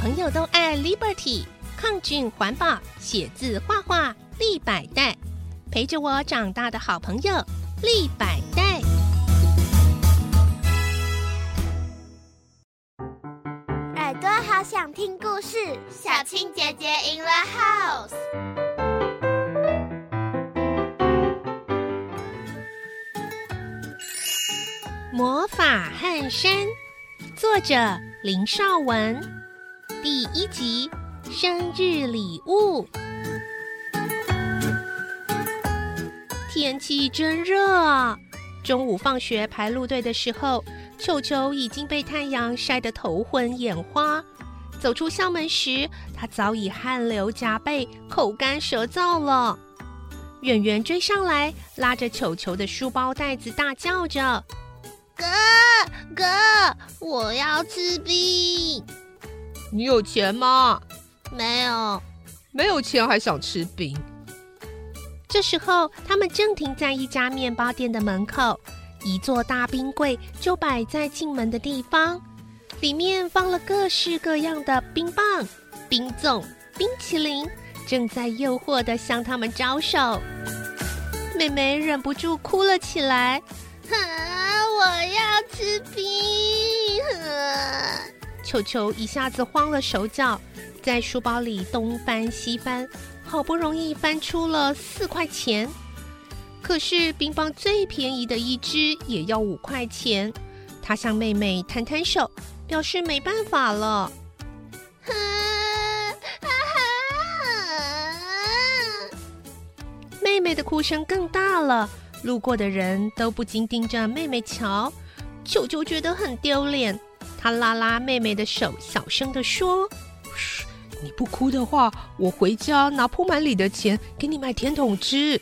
朋友都爱 Liberty，抗菌环保，写字画画，立百代，陪着我长大的好朋友，立百代。耳朵好想听故事，小青姐姐 in the house。魔法汗衫，作者林少文。第一集，生日礼物。天气真热啊！中午放学排路队的时候，球球已经被太阳晒得头昏眼花。走出校门时，他早已汗流浃背、口干舌燥了。圆圆追上来，拉着球球的书包带子，大叫着：“哥哥，我要吃冰！”你有钱吗？没有，没有钱还想吃冰。这时候，他们正停在一家面包店的门口，一座大冰柜就摆在进门的地方，里面放了各式各样的冰棒、冰粽、冰淇淋，正在诱惑的向他们招手。妹妹忍不住哭了起来：“啊，我要吃冰！”啊球球一下子慌了手脚，在书包里东翻西翻，好不容易翻出了四块钱。可是冰棒最便宜的一支也要五块钱。他向妹妹摊摊手，表示没办法了。妹妹的哭声更大了，路过的人都不禁盯着妹妹瞧。球球觉得很丢脸。他拉拉妹妹的手，小声地说：“嘘，你不哭的话，我回家拿铺满里的钱给你买甜筒吃。”“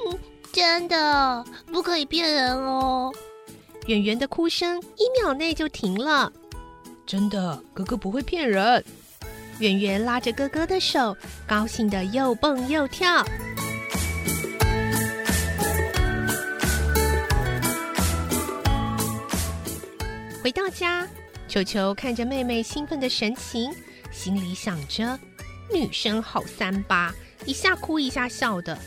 嗯，真的，不可以骗人哦。”圆圆的哭声一秒内就停了。“真的，哥哥不会骗人。”圆圆拉着哥哥的手，高兴的又蹦又跳。回到家，球球看着妹妹兴奋的神情，心里想着：女生好三八，一下哭一下笑的。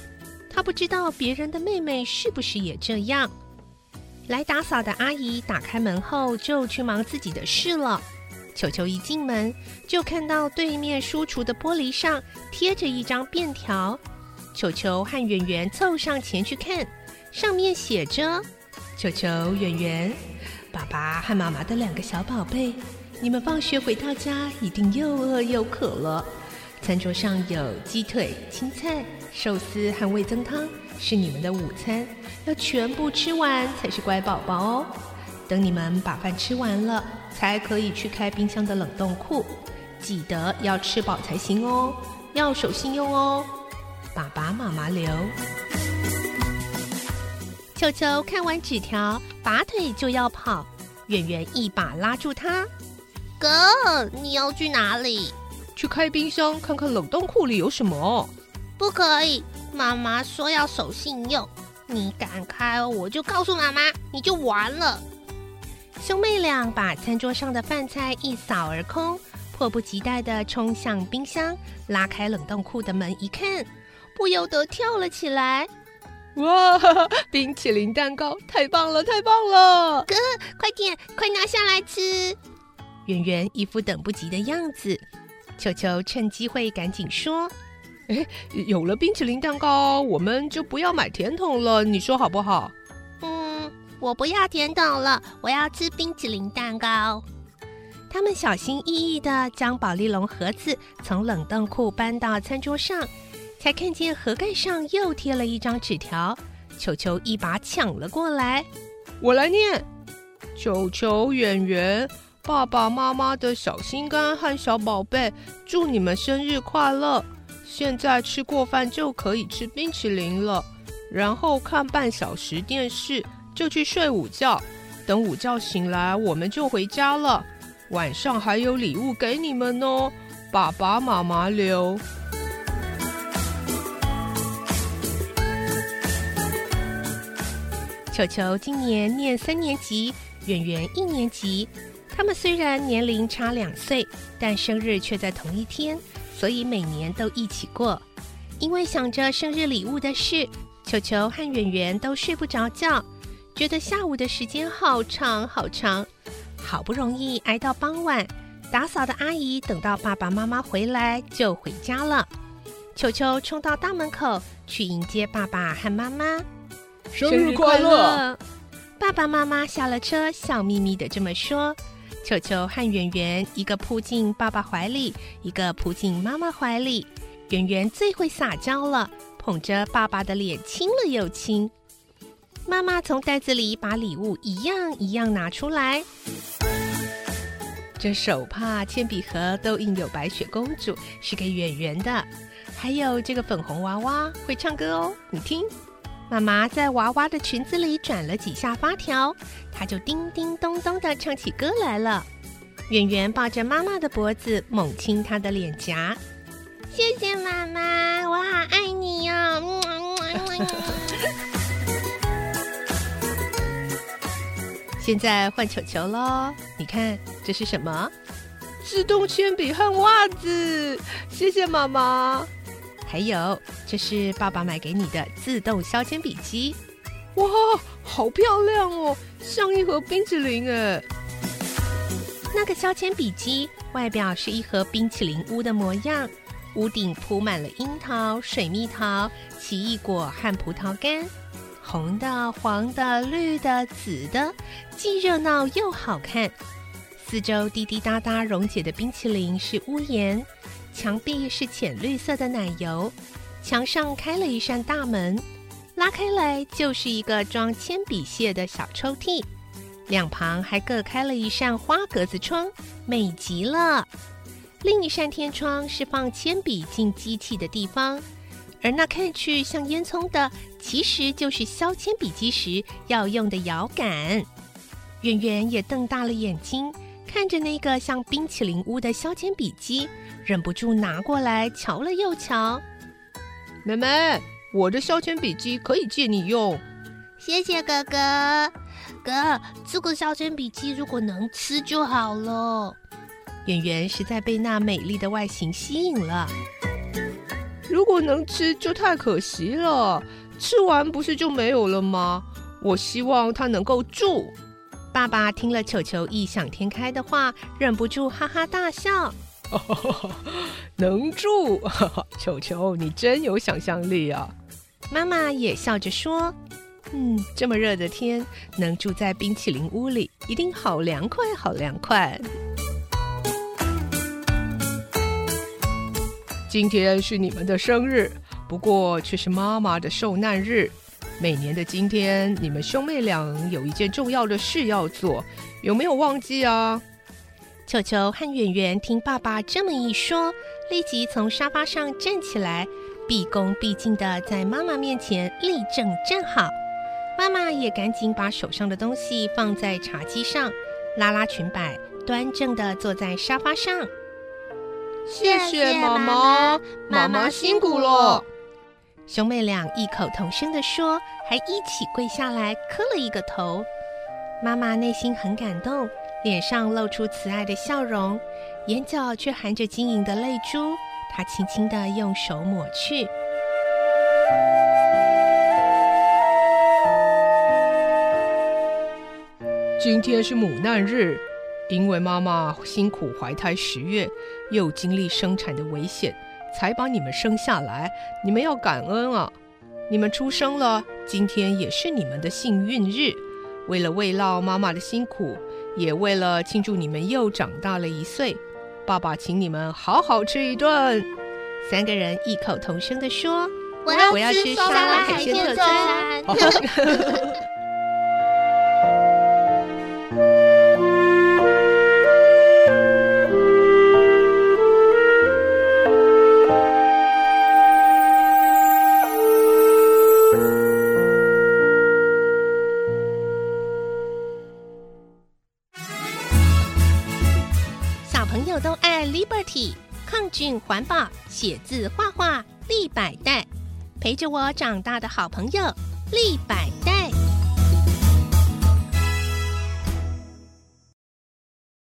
他不知道别人的妹妹是不是也这样。来打扫的阿姨打开门后，就去忙自己的事了。球球一进门，就看到对面书橱的玻璃上贴着一张便条。球球和圆圆凑上前去看，上面写着：“球球，圆圆。”爸爸和妈妈的两个小宝贝，你们放学回到家一定又饿又渴了。餐桌上有鸡腿、青菜、寿司和味增汤，是你们的午餐，要全部吃完才是乖宝宝哦。等你们把饭吃完了，才可以去开冰箱的冷冻库，记得要吃饱才行哦，要守信用哦。爸爸妈妈留。裘裘看完纸条，拔腿就要跑，圆圆一把拉住他：“哥，你要去哪里？去开冰箱看看冷冻库里有什么？不可以，妈妈说要守信用。你敢开，我就告诉妈妈，你就完了。”兄妹俩把餐桌上的饭菜一扫而空，迫不及待地冲向冰箱，拉开冷冻库的门一看，不由得跳了起来。哇，冰淇淋蛋糕太棒了，太棒了！哥，快点，快拿下来吃！圆圆一副等不及的样子，球球趁机会赶紧说：“哎，有了冰淇淋蛋糕，我们就不要买甜筒了，你说好不好？”嗯，我不要甜筒了，我要吃冰淇淋蛋糕。他们小心翼翼地将保丽龙盒子从冷冻库搬到餐桌上。才看见盒盖上又贴了一张纸条，球球一把抢了过来。我来念：球球圆圆，爸爸妈妈的小心肝和小宝贝，祝你们生日快乐！现在吃过饭就可以吃冰淇淋了，然后看半小时电视就去睡午觉。等午觉醒来，我们就回家了。晚上还有礼物给你们哦，爸爸妈妈留。球球今年念三年级，圆圆一年级。他们虽然年龄差两岁，但生日却在同一天，所以每年都一起过。因为想着生日礼物的事，球球和圆圆都睡不着觉，觉得下午的时间好长好长。好不容易挨到傍晚，打扫的阿姨等到爸爸妈妈回来就回家了。球球冲到大门口去迎接爸爸和妈妈，生日快乐！爸爸妈妈下了车，笑眯眯的这么说。球球和圆圆一个扑进爸爸怀里，一个扑进妈妈怀里。圆圆最会撒娇了，捧着爸爸的脸亲了又亲。妈妈从袋子里把礼物一样一样拿出来，这手帕、铅笔盒都印有白雪公主，是给圆圆的。还有这个粉红娃娃会唱歌哦，你听。妈妈在娃娃的裙子里转了几下发条，她就叮叮咚咚地唱起歌来了。圆圆抱着妈妈的脖子，猛亲她的脸颊。谢谢妈妈，我好爱你哦。现在换球球喽，你看这是什么？自动铅笔和袜子。谢谢妈妈。还有，这是爸爸买给你的自动削铅笔机，哇，好漂亮哦，像一盒冰淇淋哎。那个削铅笔机外表是一盒冰淇淋屋的模样，屋顶铺满了樱桃、水蜜桃、奇异果和葡萄干，红的、黄的、绿的、紫的，既热闹又好看。四周滴滴答答溶解的冰淇淋是屋檐。墙壁是浅绿色的奶油，墙上开了一扇大门，拉开来就是一个装铅笔屑的小抽屉，两旁还各开了一扇花格子窗，美极了。另一扇天窗是放铅笔进机器的地方，而那看去像烟囱的，其实就是削铅笔机时要用的摇杆。圆圆也瞪大了眼睛。看着那个像冰淇淋屋的削铅笔机，忍不住拿过来瞧了又瞧。妹妹，我的削铅笔机可以借你用。谢谢哥哥。哥，这个削铅笔机如果能吃就好了。圆圆实在被那美丽的外形吸引了。如果能吃就太可惜了，吃完不是就没有了吗？我希望它能够住。爸爸听了球球异想天开的话，忍不住哈哈大笑。能住，球球，你真有想象力啊！妈妈也笑着说：“嗯，这么热的天，能住在冰淇淋屋里，一定好凉快，好凉快。”今天是你们的生日，不过却是妈妈的受难日。每年的今天，你们兄妹俩有一件重要的事要做，有没有忘记啊？球球和圆圆听爸爸这么一说，立即从沙发上站起来，毕恭毕敬的在妈妈面前立正站好。妈妈也赶紧把手上的东西放在茶几上，拉拉裙摆，端正的坐在沙发上。谢谢妈妈，妈妈辛苦了。兄妹俩异口同声地说，还一起跪下来磕了一个头。妈妈内心很感动，脸上露出慈爱的笑容，眼角却含着晶莹的泪珠。她轻轻地用手抹去。今天是母难日，因为妈妈辛苦怀胎十月，又经历生产的危险。才把你们生下来，你们要感恩啊！你们出生了，今天也是你们的幸运日。为了慰劳妈妈的辛苦，也为了庆祝你们又长大了一岁，爸爸请你们好好吃一顿。三个人异口同声地说：“我要吃沙拉海鲜特餐。” 都爱 Liberty，抗菌环保，写字画画，立百代，陪着我长大的好朋友，立百代。